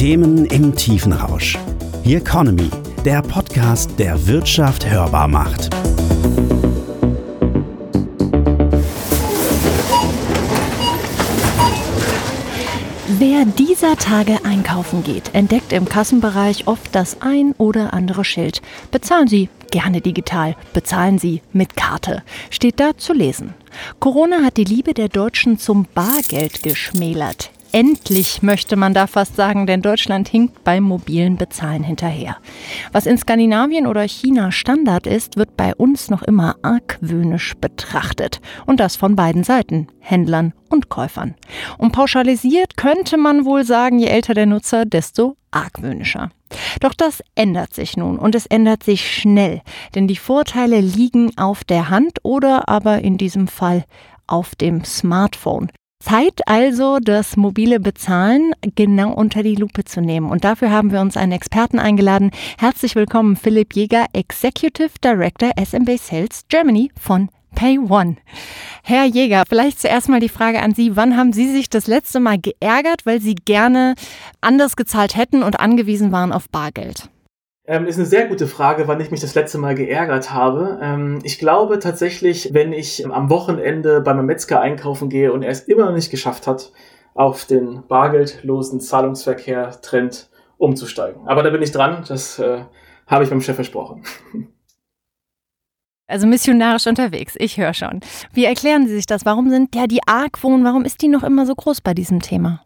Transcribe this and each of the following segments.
Themen im Tiefenrausch. The Economy, der Podcast, der Wirtschaft hörbar macht. Wer dieser Tage einkaufen geht, entdeckt im Kassenbereich oft das ein oder andere Schild. Bezahlen Sie gerne digital, bezahlen Sie mit Karte. Steht da zu lesen. Corona hat die Liebe der Deutschen zum Bargeld geschmälert. Endlich möchte man da fast sagen, denn Deutschland hinkt beim mobilen Bezahlen hinterher. Was in Skandinavien oder China Standard ist, wird bei uns noch immer argwöhnisch betrachtet. Und das von beiden Seiten, Händlern und Käufern. Und pauschalisiert könnte man wohl sagen, je älter der Nutzer, desto argwöhnischer. Doch das ändert sich nun und es ändert sich schnell, denn die Vorteile liegen auf der Hand oder aber in diesem Fall auf dem Smartphone. Zeit also, das mobile Bezahlen genau unter die Lupe zu nehmen. Und dafür haben wir uns einen Experten eingeladen. Herzlich willkommen, Philipp Jäger, Executive Director SMB Sales Germany von PayOne. Herr Jäger, vielleicht zuerst mal die Frage an Sie. Wann haben Sie sich das letzte Mal geärgert, weil Sie gerne anders gezahlt hätten und angewiesen waren auf Bargeld? Ähm, ist eine sehr gute Frage, wann ich mich das letzte Mal geärgert habe. Ähm, ich glaube tatsächlich, wenn ich am Wochenende bei meinem Metzger einkaufen gehe und er es immer noch nicht geschafft hat, auf den bargeldlosen Zahlungsverkehr-Trend umzusteigen. Aber da bin ich dran, das äh, habe ich meinem Chef versprochen. Also missionarisch unterwegs, ich höre schon. Wie erklären Sie sich das? Warum sind ja die Argwohn, warum ist die noch immer so groß bei diesem Thema?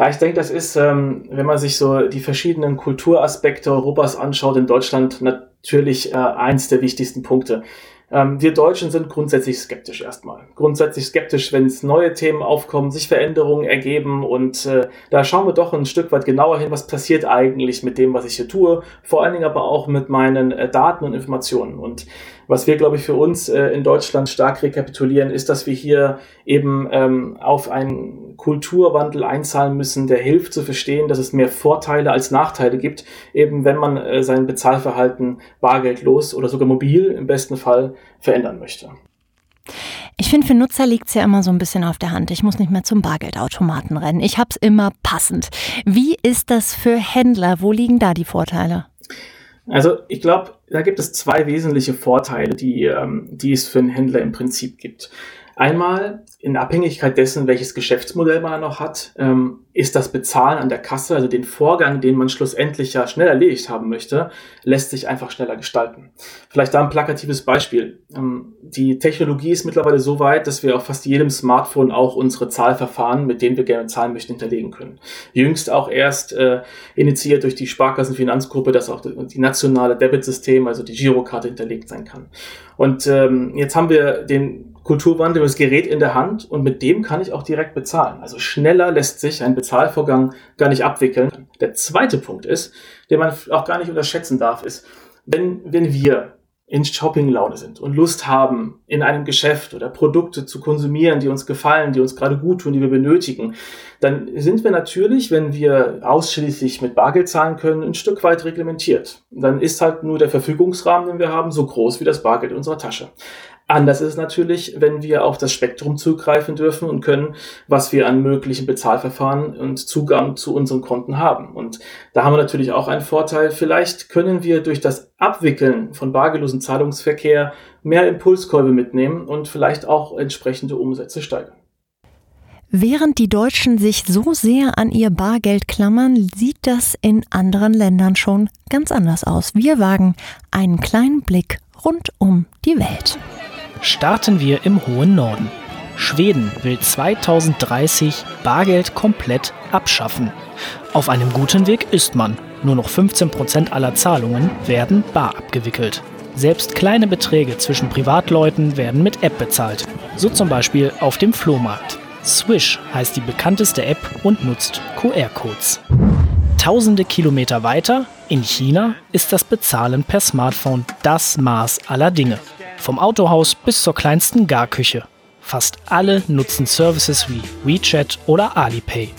Ja, ich denke, das ist, ähm, wenn man sich so die verschiedenen Kulturaspekte Europas anschaut, in Deutschland natürlich äh, eins der wichtigsten Punkte. Ähm, wir Deutschen sind grundsätzlich skeptisch erstmal. Grundsätzlich skeptisch, wenn es neue Themen aufkommen, sich Veränderungen ergeben und äh, da schauen wir doch ein Stück weit genauer hin, was passiert eigentlich mit dem, was ich hier tue, vor allen Dingen aber auch mit meinen äh, Daten und Informationen. Und was wir, glaube ich, für uns äh, in Deutschland stark rekapitulieren, ist, dass wir hier eben ähm, auf einen Kulturwandel einzahlen müssen, der hilft zu verstehen, dass es mehr Vorteile als Nachteile gibt, eben wenn man äh, sein Bezahlverhalten bargeldlos oder sogar mobil im besten Fall verändern möchte. Ich finde, für Nutzer liegt es ja immer so ein bisschen auf der Hand. Ich muss nicht mehr zum Bargeldautomaten rennen. Ich habe es immer passend. Wie ist das für Händler? Wo liegen da die Vorteile? Also ich glaube, da gibt es zwei wesentliche Vorteile, die, ähm, die es für einen Händler im Prinzip gibt. Einmal in Abhängigkeit dessen, welches Geschäftsmodell man noch hat, ähm, ist das Bezahlen an der Kasse, also den Vorgang, den man schlussendlich ja schnell erledigt haben möchte, lässt sich einfach schneller gestalten. Vielleicht da ein plakatives Beispiel. Ähm, die Technologie ist mittlerweile so weit, dass wir auf fast jedem Smartphone auch unsere Zahlverfahren, mit denen wir gerne zahlen möchten, hinterlegen können. Jüngst auch erst äh, initiiert durch die Sparkassenfinanzgruppe, dass auch die nationale Debitsystem, also die Girokarte hinterlegt sein kann. Und ähm, jetzt haben wir den Kulturwandel, das Gerät in der Hand und mit dem kann ich auch direkt bezahlen. Also schneller lässt sich ein Bezahlvorgang gar nicht abwickeln. Der zweite Punkt ist, den man auch gar nicht unterschätzen darf, ist, wenn, wenn wir in Shopping-Laune sind und Lust haben, in einem Geschäft oder Produkte zu konsumieren, die uns gefallen, die uns gerade gut tun, die wir benötigen, dann sind wir natürlich, wenn wir ausschließlich mit Bargeld zahlen können, ein Stück weit reglementiert. Dann ist halt nur der Verfügungsrahmen, den wir haben, so groß wie das Bargeld in unserer Tasche. Anders ist es natürlich, wenn wir auf das Spektrum zugreifen dürfen und können, was wir an möglichen Bezahlverfahren und Zugang zu unseren Konten haben. Und da haben wir natürlich auch einen Vorteil. Vielleicht können wir durch das Abwickeln von bargeldlosen Zahlungsverkehr mehr Impulskäufe mitnehmen und vielleicht auch entsprechende Umsätze steigern. Während die Deutschen sich so sehr an ihr Bargeld klammern, sieht das in anderen Ländern schon ganz anders aus. Wir wagen einen kleinen Blick rund um die Welt starten wir im hohen Norden. Schweden will 2030 Bargeld komplett abschaffen. Auf einem guten Weg ist man. Nur noch 15% aller Zahlungen werden bar abgewickelt. Selbst kleine Beträge zwischen Privatleuten werden mit App bezahlt. So zum Beispiel auf dem Flohmarkt. Swish heißt die bekannteste App und nutzt QR-Codes. Tausende Kilometer weiter, in China, ist das Bezahlen per Smartphone das Maß aller Dinge. Vom Autohaus bis zur kleinsten Garküche. Fast alle nutzen Services wie WeChat oder Alipay.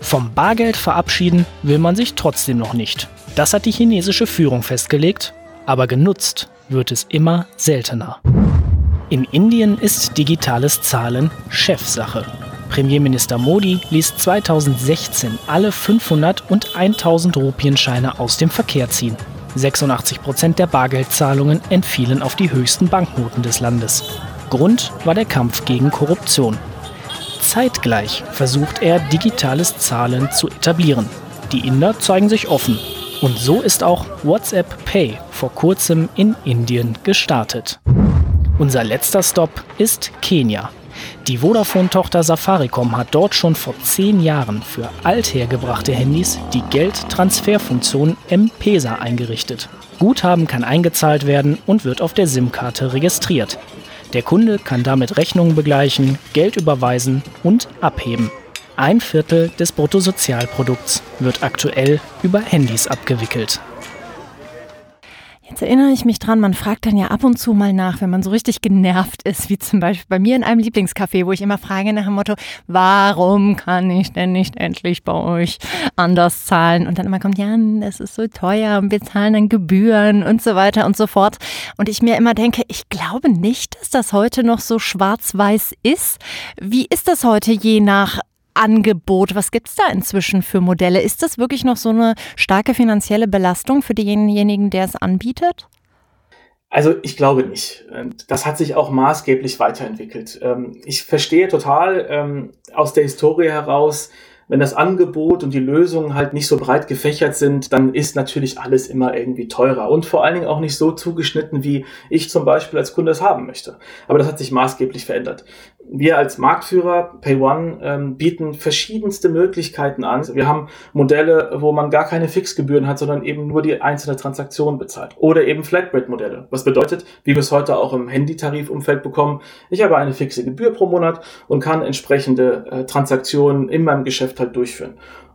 Vom Bargeld verabschieden will man sich trotzdem noch nicht. Das hat die chinesische Führung festgelegt, aber genutzt wird es immer seltener. In Indien ist digitales Zahlen Chefsache. Premierminister Modi ließ 2016 alle 500 und 1000 Rupienscheine aus dem Verkehr ziehen. 86 Prozent der Bargeldzahlungen entfielen auf die höchsten Banknoten des Landes. Grund war der Kampf gegen Korruption. Zeitgleich versucht er, digitales Zahlen zu etablieren. Die Inder zeigen sich offen. Und so ist auch WhatsApp Pay vor kurzem in Indien gestartet. Unser letzter Stop ist Kenia. Die Vodafone-Tochter Safaricom hat dort schon vor zehn Jahren für althergebrachte Handys die Geldtransferfunktion M-Pesa eingerichtet. Guthaben kann eingezahlt werden und wird auf der SIM-Karte registriert. Der Kunde kann damit Rechnungen begleichen, Geld überweisen und abheben. Ein Viertel des Bruttosozialprodukts wird aktuell über Handys abgewickelt. Jetzt erinnere ich mich dran, man fragt dann ja ab und zu mal nach, wenn man so richtig genervt ist, wie zum Beispiel bei mir in einem Lieblingscafé, wo ich immer frage nach dem Motto, warum kann ich denn nicht endlich bei euch anders zahlen? Und dann immer kommt, ja, das ist so teuer und wir zahlen dann Gebühren und so weiter und so fort. Und ich mir immer denke, ich glaube nicht, dass das heute noch so schwarz-weiß ist. Wie ist das heute je nach Angebot? Was gibt es da inzwischen für Modelle? Ist das wirklich noch so eine starke finanzielle Belastung für denjenigen, der es anbietet? Also ich glaube nicht. Das hat sich auch maßgeblich weiterentwickelt. Ähm, ich verstehe total ähm, aus der Historie heraus, wenn das Angebot und die Lösungen halt nicht so breit gefächert sind, dann ist natürlich alles immer irgendwie teurer und vor allen Dingen auch nicht so zugeschnitten, wie ich zum Beispiel als Kunde es haben möchte. Aber das hat sich maßgeblich verändert. Wir als Marktführer, PayOne, ähm, bieten verschiedenste Möglichkeiten an. Wir haben Modelle, wo man gar keine Fixgebühren hat, sondern eben nur die einzelne Transaktion bezahlt. Oder eben Flatrate-Modelle. Was bedeutet, wie wir es heute auch im Handytarifumfeld bekommen, ich habe eine fixe Gebühr pro Monat und kann entsprechende äh, Transaktionen in meinem Geschäft halt durchführen.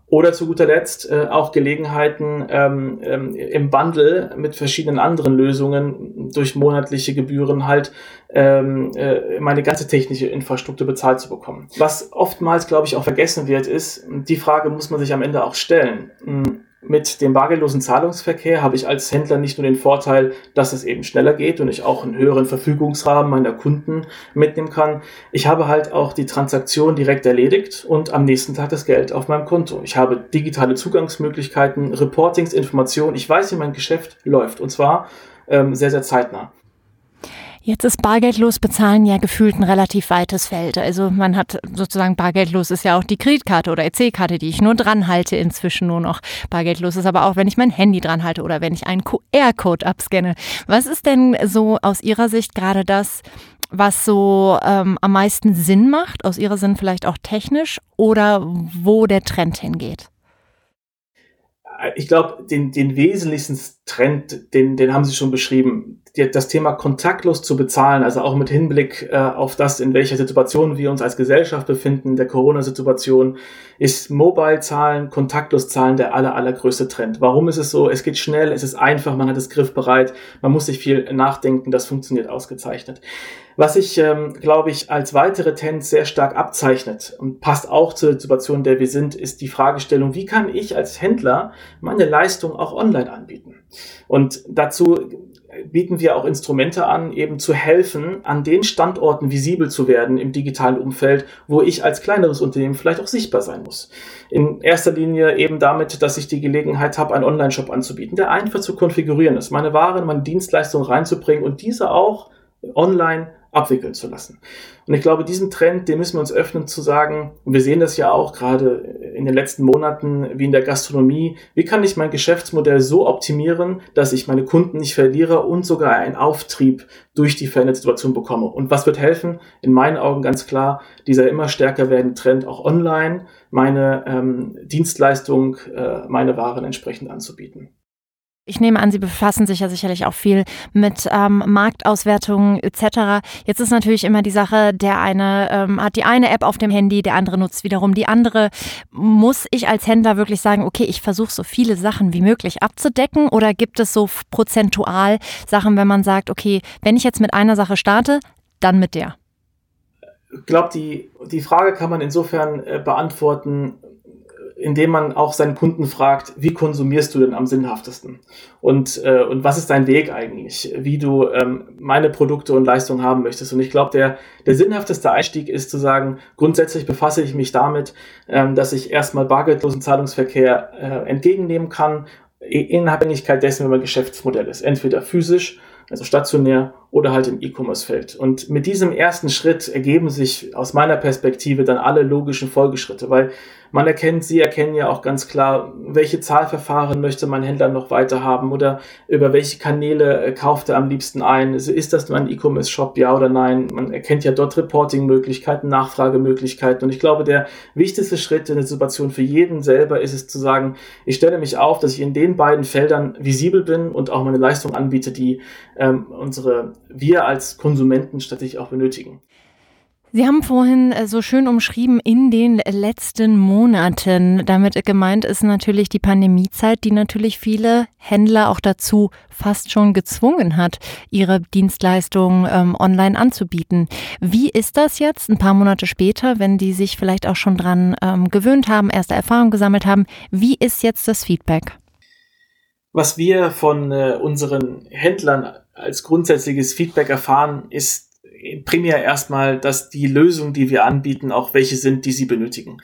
Oder zu guter Letzt äh, auch Gelegenheiten ähm, ähm, im Bundle mit verschiedenen anderen Lösungen durch monatliche Gebühren halt ähm, äh, meine ganze technische Infrastruktur bezahlt zu bekommen. Was oftmals, glaube ich, auch vergessen wird, ist, die Frage muss man sich am Ende auch stellen. Mit dem bargeldlosen Zahlungsverkehr habe ich als Händler nicht nur den Vorteil, dass es eben schneller geht und ich auch einen höheren Verfügungsrahmen meiner Kunden mitnehmen kann. Ich habe halt auch die Transaktion direkt erledigt und am nächsten Tag das Geld auf meinem Konto. Ich habe digitale Zugangsmöglichkeiten, Reportings, Informationen. Ich weiß, wie mein Geschäft läuft und zwar ähm, sehr, sehr zeitnah. Jetzt ist bargeldlos bezahlen ja gefühlt ein relativ weites Feld. Also man hat sozusagen bargeldlos ist ja auch die Kreditkarte oder EC-Karte, die ich nur dran halte inzwischen nur noch. Bargeldlos ist aber auch, wenn ich mein Handy dran halte oder wenn ich einen QR-Code abscanne. Was ist denn so aus Ihrer Sicht gerade das, was so ähm, am meisten Sinn macht, aus Ihrer Sinn vielleicht auch technisch oder wo der Trend hingeht? Ich glaube, den, den wesentlichsten Trend, den, den haben Sie schon beschrieben das Thema kontaktlos zu bezahlen, also auch mit Hinblick äh, auf das, in welcher Situation wir uns als Gesellschaft befinden, der Corona-Situation, ist Mobile-Zahlen, kontaktlos Zahlen der aller, allergrößte Trend. Warum ist es so? Es geht schnell, es ist einfach, man hat es griffbereit, man muss sich viel nachdenken, das funktioniert ausgezeichnet. Was sich, ähm, glaube ich, als weitere Tendenz sehr stark abzeichnet und passt auch zur Situation, in der wir sind, ist die Fragestellung, wie kann ich als Händler meine Leistung auch online anbieten? Und dazu bieten wir auch Instrumente an, eben zu helfen, an den Standorten visibel zu werden im digitalen Umfeld, wo ich als kleineres Unternehmen vielleicht auch sichtbar sein muss. In erster Linie eben damit, dass ich die Gelegenheit habe, einen Online-Shop anzubieten, der einfach zu konfigurieren ist, meine Waren, meine Dienstleistungen reinzubringen und diese auch online abwickeln zu lassen. Und ich glaube, diesen Trend, den müssen wir uns öffnen zu sagen, und wir sehen das ja auch gerade in den letzten Monaten wie in der Gastronomie, wie kann ich mein Geschäftsmodell so optimieren, dass ich meine Kunden nicht verliere und sogar einen Auftrieb durch die veränderte Situation bekomme. Und was wird helfen? In meinen Augen ganz klar, dieser immer stärker werdende Trend auch online, meine ähm, Dienstleistung, äh, meine Waren entsprechend anzubieten. Ich nehme an, Sie befassen sich ja sicherlich auch viel mit ähm, Marktauswertungen etc. Jetzt ist natürlich immer die Sache, der eine ähm, hat die eine App auf dem Handy, der andere nutzt wiederum die andere. Muss ich als Händler wirklich sagen, okay, ich versuche so viele Sachen wie möglich abzudecken oder gibt es so prozentual Sachen, wenn man sagt, okay, wenn ich jetzt mit einer Sache starte, dann mit der? Ich glaube, die, die Frage kann man insofern äh, beantworten, indem man auch seinen Kunden fragt, wie konsumierst du denn am sinnhaftesten? Und, äh, und was ist dein Weg eigentlich, wie du ähm, meine Produkte und Leistungen haben möchtest? Und ich glaube, der, der sinnhafteste Einstieg ist zu sagen, grundsätzlich befasse ich mich damit, ähm, dass ich erstmal bargeldlosen Zahlungsverkehr äh, entgegennehmen kann, in Abhängigkeit dessen, wie mein Geschäftsmodell ist. Entweder physisch also stationär oder halt im E-Commerce-Feld. Und mit diesem ersten Schritt ergeben sich aus meiner Perspektive dann alle logischen Folgeschritte, weil man erkennt, Sie erkennen ja auch ganz klar, welche Zahlverfahren möchte mein Händler noch weiter haben oder über welche Kanäle äh, kauft er am liebsten ein. Also ist das mein E-Commerce-Shop, ja oder nein? Man erkennt ja dort Reporting-Möglichkeiten, Nachfragemöglichkeiten. Und ich glaube, der wichtigste Schritt in der Situation für jeden selber ist es zu sagen, ich stelle mich auf, dass ich in den beiden Feldern visibel bin und auch meine Leistung anbiete, die ähm, unsere, wir als Konsumenten stattlich auch benötigen. Sie haben vorhin äh, so schön umschrieben, in den letzten Monaten. Damit gemeint ist natürlich die Pandemiezeit, die natürlich viele Händler auch dazu fast schon gezwungen hat, ihre Dienstleistungen ähm, online anzubieten. Wie ist das jetzt, ein paar Monate später, wenn die sich vielleicht auch schon dran ähm, gewöhnt haben, erste Erfahrungen gesammelt haben? Wie ist jetzt das Feedback? Was wir von äh, unseren Händlern als grundsätzliches Feedback erfahren, ist primär erstmal, dass die Lösungen, die wir anbieten, auch welche sind, die sie benötigen.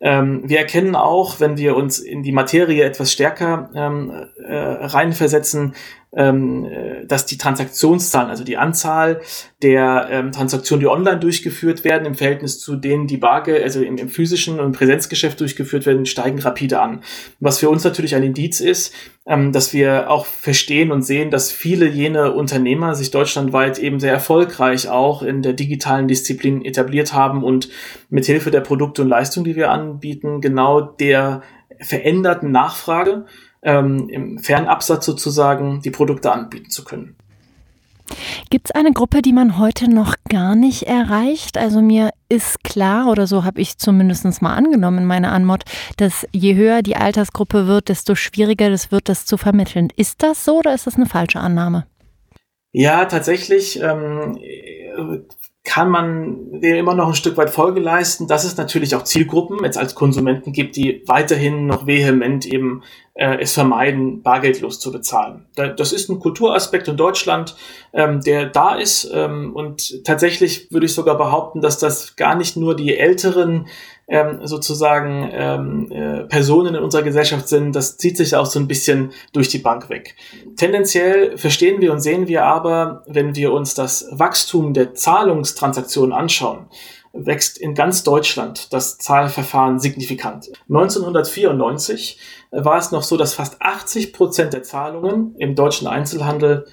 Ähm, wir erkennen auch, wenn wir uns in die Materie etwas stärker ähm, äh, reinversetzen, ähm, äh, dass die Transaktionszahlen, also die Anzahl der ähm, Transaktionen, die online durchgeführt werden, im Verhältnis zu denen, die Barge, also im, im physischen und Präsenzgeschäft durchgeführt werden, steigen rapide an. Was für uns natürlich ein Indiz ist, ähm, dass wir auch verstehen und sehen, dass viele jene Unternehmer sich deutschlandweit eben sehr erfolgreich auch in der digitalen Disziplin etabliert haben und mithilfe der Produkte und Leistungen, die wir anbieten, genau der veränderten Nachfrage ähm, im Fernabsatz sozusagen die Produkte anbieten zu können. Gibt es eine Gruppe, die man heute noch gar nicht erreicht? Also mir ist klar, oder so habe ich zumindest mal angenommen in meiner Anmod, dass je höher die Altersgruppe wird, desto schwieriger es wird, das zu vermitteln. Ist das so oder ist das eine falsche Annahme? Ja, tatsächlich ähm, kann man dem immer noch ein Stück weit Folge leisten, dass es natürlich auch Zielgruppen jetzt als Konsumenten gibt, die weiterhin noch vehement eben äh, es vermeiden, bargeldlos zu bezahlen. Das ist ein Kulturaspekt in Deutschland, ähm, der da ist ähm, und tatsächlich würde ich sogar behaupten, dass das gar nicht nur die älteren ähm, sozusagen ähm, äh, Personen in unserer Gesellschaft sind, das zieht sich auch so ein bisschen durch die Bank weg. Tendenziell verstehen wir und sehen wir aber, wenn wir uns das Wachstum der Zahlungstransaktionen anschauen, wächst in ganz Deutschland das Zahlverfahren signifikant. 1994 war es noch so, dass fast 80 Prozent der Zahlungen im deutschen Einzelhandel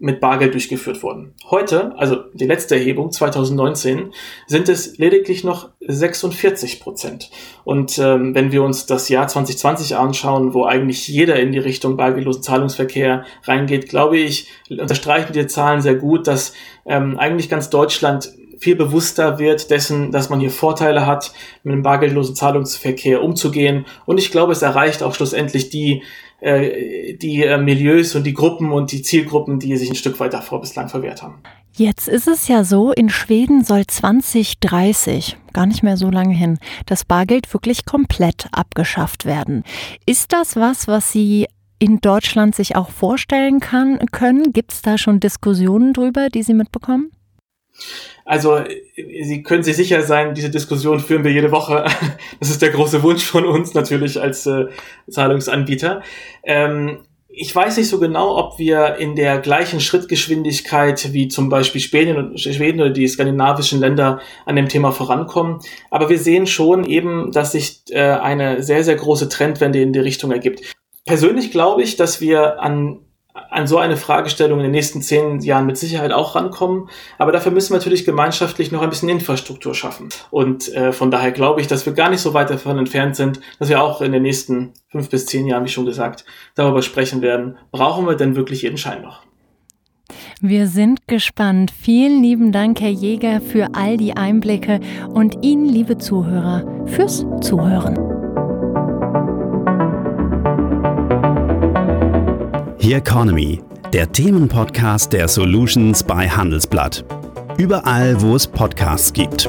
mit Bargeld durchgeführt wurden. Heute, also die letzte Erhebung 2019, sind es lediglich noch 46 Prozent. Und ähm, wenn wir uns das Jahr 2020 anschauen, wo eigentlich jeder in die Richtung bargeldlosen Zahlungsverkehr reingeht, glaube ich, unterstreichen die Zahlen sehr gut, dass ähm, eigentlich ganz Deutschland viel bewusster wird dessen, dass man hier Vorteile hat, mit dem bargeldlosen Zahlungsverkehr umzugehen. Und ich glaube, es erreicht auch schlussendlich die äh, die äh, Milieus und die Gruppen und die Zielgruppen, die sich ein Stück weit davor bislang verwehrt haben. Jetzt ist es ja so, in Schweden soll 2030, gar nicht mehr so lange hin, das Bargeld wirklich komplett abgeschafft werden. Ist das was, was Sie in Deutschland sich auch vorstellen kann, können? Gibt es da schon Diskussionen drüber, die Sie mitbekommen? Also, Sie können sich sicher sein, diese Diskussion führen wir jede Woche. Das ist der große Wunsch von uns natürlich als äh, Zahlungsanbieter. Ähm, ich weiß nicht so genau, ob wir in der gleichen Schrittgeschwindigkeit wie zum Beispiel Spanien und Schweden oder die skandinavischen Länder an dem Thema vorankommen. Aber wir sehen schon eben, dass sich äh, eine sehr, sehr große Trendwende in die Richtung ergibt. Persönlich glaube ich, dass wir an an so eine Fragestellung in den nächsten zehn Jahren mit Sicherheit auch rankommen. Aber dafür müssen wir natürlich gemeinschaftlich noch ein bisschen Infrastruktur schaffen. Und äh, von daher glaube ich, dass wir gar nicht so weit davon entfernt sind, dass wir auch in den nächsten fünf bis zehn Jahren, wie schon gesagt, darüber sprechen werden, brauchen wir denn wirklich jeden Schein noch? Wir sind gespannt. Vielen lieben Dank, Herr Jäger, für all die Einblicke und Ihnen, liebe Zuhörer, fürs Zuhören. The Economy, der Themenpodcast der Solutions bei Handelsblatt. Überall, wo es Podcasts gibt.